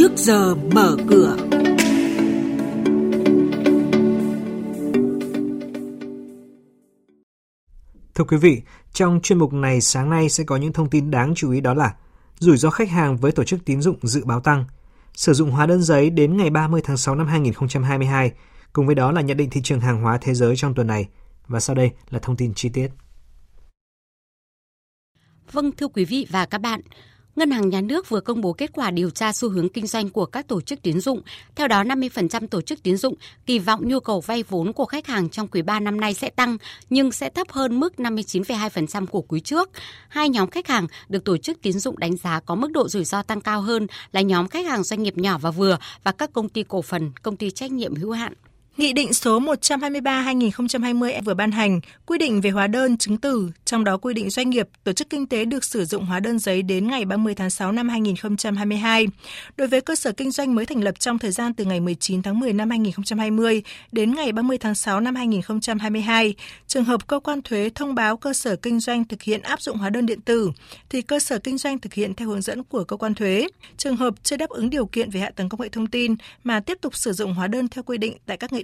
trước giờ mở cửa. Thưa quý vị, trong chuyên mục này sáng nay sẽ có những thông tin đáng chú ý đó là rủi ro khách hàng với tổ chức tín dụng dự báo tăng, sử dụng hóa đơn giấy đến ngày 30 tháng 6 năm 2022, cùng với đó là nhận định thị trường hàng hóa thế giới trong tuần này. Và sau đây là thông tin chi tiết. Vâng thưa quý vị và các bạn, Ngân hàng Nhà nước vừa công bố kết quả điều tra xu hướng kinh doanh của các tổ chức tín dụng. Theo đó, 50% tổ chức tín dụng kỳ vọng nhu cầu vay vốn của khách hàng trong quý 3 năm nay sẽ tăng, nhưng sẽ thấp hơn mức 59,2% của quý trước. Hai nhóm khách hàng được tổ chức tín dụng đánh giá có mức độ rủi ro tăng cao hơn là nhóm khách hàng doanh nghiệp nhỏ và vừa và các công ty cổ phần, công ty trách nhiệm hữu hạn. Nghị định số 123-2020 vừa ban hành quy định về hóa đơn chứng từ, trong đó quy định doanh nghiệp, tổ chức kinh tế được sử dụng hóa đơn giấy đến ngày 30 tháng 6 năm 2022. Đối với cơ sở kinh doanh mới thành lập trong thời gian từ ngày 19 tháng 10 năm 2020 đến ngày 30 tháng 6 năm 2022, trường hợp cơ quan thuế thông báo cơ sở kinh doanh thực hiện áp dụng hóa đơn điện tử thì cơ sở kinh doanh thực hiện theo hướng dẫn của cơ quan thuế. Trường hợp chưa đáp ứng điều kiện về hạ tầng công nghệ thông tin mà tiếp tục sử dụng hóa đơn theo quy định tại các nghị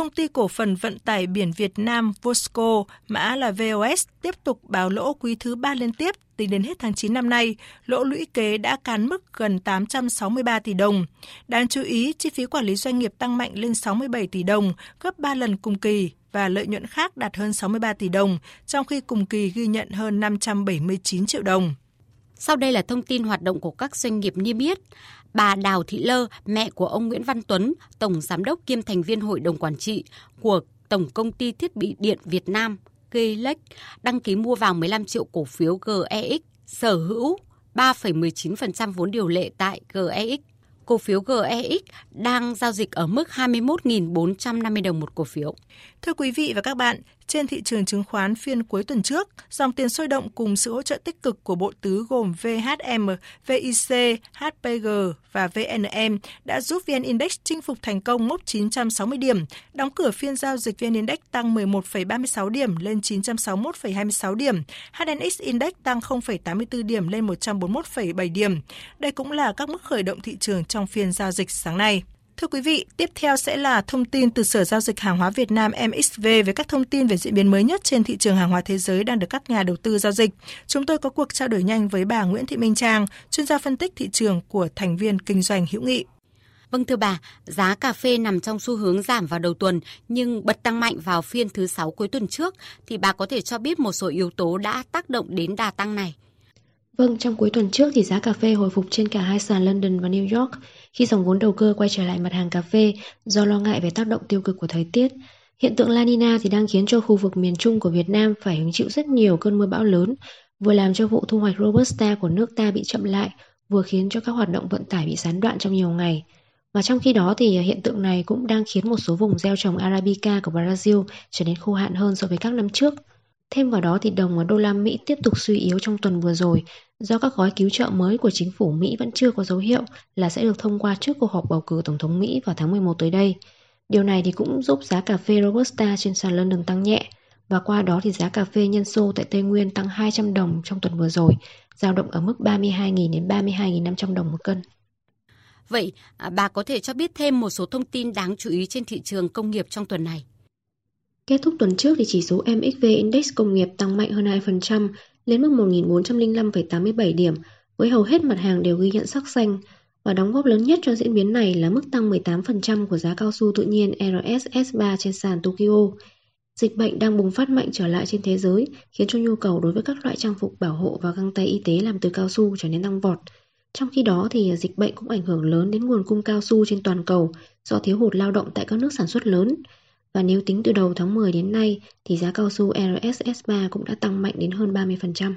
Công ty cổ phần vận tải biển Việt Nam Vosco, mã là VOS, tiếp tục báo lỗ quý thứ ba liên tiếp tính đến hết tháng 9 năm nay, lỗ lũy kế đã cán mức gần 863 tỷ đồng. Đáng chú ý, chi phí quản lý doanh nghiệp tăng mạnh lên 67 tỷ đồng, gấp 3 lần cùng kỳ và lợi nhuận khác đạt hơn 63 tỷ đồng, trong khi cùng kỳ ghi nhận hơn 579 triệu đồng. Sau đây là thông tin hoạt động của các doanh nghiệp niêm yết. Bà Đào Thị Lơ, mẹ của ông Nguyễn Văn Tuấn, Tổng Giám đốc kiêm thành viên Hội đồng Quản trị của Tổng Công ty Thiết bị Điện Việt Nam, Gelec, đăng ký mua vào 15 triệu cổ phiếu GEX, sở hữu 3,19% vốn điều lệ tại GEX. Cổ phiếu GEX đang giao dịch ở mức 21.450 đồng một cổ phiếu. Thưa quý vị và các bạn, trên thị trường chứng khoán phiên cuối tuần trước, dòng tiền sôi động cùng sự hỗ trợ tích cực của bộ tứ gồm VHM, VIC, HPG và VNM đã giúp VN Index chinh phục thành công mốc 960 điểm, đóng cửa phiên giao dịch VN Index tăng 11,36 điểm lên 961,26 điểm, HNX Index tăng 0,84 điểm lên 141,7 điểm. Đây cũng là các mức khởi động thị trường trong phiên giao dịch sáng nay. Thưa quý vị, tiếp theo sẽ là thông tin từ Sở Giao dịch Hàng hóa Việt Nam MXV về các thông tin về diễn biến mới nhất trên thị trường hàng hóa thế giới đang được các nhà đầu tư giao dịch. Chúng tôi có cuộc trao đổi nhanh với bà Nguyễn Thị Minh Trang, chuyên gia phân tích thị trường của thành viên kinh doanh hữu nghị. Vâng thưa bà, giá cà phê nằm trong xu hướng giảm vào đầu tuần nhưng bật tăng mạnh vào phiên thứ sáu cuối tuần trước thì bà có thể cho biết một số yếu tố đã tác động đến đà tăng này. Vâng, trong cuối tuần trước thì giá cà phê hồi phục trên cả hai sàn London và New York khi dòng vốn đầu cơ quay trở lại mặt hàng cà phê do lo ngại về tác động tiêu cực của thời tiết. Hiện tượng La Nina thì đang khiến cho khu vực miền Trung của Việt Nam phải hứng chịu rất nhiều cơn mưa bão lớn, vừa làm cho vụ thu hoạch Robusta của nước ta bị chậm lại, vừa khiến cho các hoạt động vận tải bị gián đoạn trong nhiều ngày. Và trong khi đó thì hiện tượng này cũng đang khiến một số vùng gieo trồng Arabica của Brazil trở nên khô hạn hơn so với các năm trước. Thêm vào đó thì đồng và đô la Mỹ tiếp tục suy yếu trong tuần vừa rồi do các gói cứu trợ mới của chính phủ Mỹ vẫn chưa có dấu hiệu là sẽ được thông qua trước cuộc họp bầu cử Tổng thống Mỹ vào tháng 11 tới đây. Điều này thì cũng giúp giá cà phê Robusta trên sàn London tăng nhẹ và qua đó thì giá cà phê nhân sô tại Tây Nguyên tăng 200 đồng trong tuần vừa rồi, dao động ở mức 32.000 đến 32.500 đồng một cân. Vậy, à, bà có thể cho biết thêm một số thông tin đáng chú ý trên thị trường công nghiệp trong tuần này? Kết thúc tuần trước thì chỉ số MXV Index công nghiệp tăng mạnh hơn 2% lên mức 1.405,87 điểm, với hầu hết mặt hàng đều ghi nhận sắc xanh, và đóng góp lớn nhất cho diễn biến này là mức tăng 18% của giá cao su tự nhiên RSS3 trên sàn Tokyo. Dịch bệnh đang bùng phát mạnh trở lại trên thế giới, khiến cho nhu cầu đối với các loại trang phục bảo hộ và găng tay y tế làm từ cao su trở nên tăng vọt. Trong khi đó thì dịch bệnh cũng ảnh hưởng lớn đến nguồn cung cao su trên toàn cầu do thiếu hụt lao động tại các nước sản xuất lớn. Và nếu tính từ đầu tháng 10 đến nay, thì giá cao su RSS3 cũng đã tăng mạnh đến hơn 30%.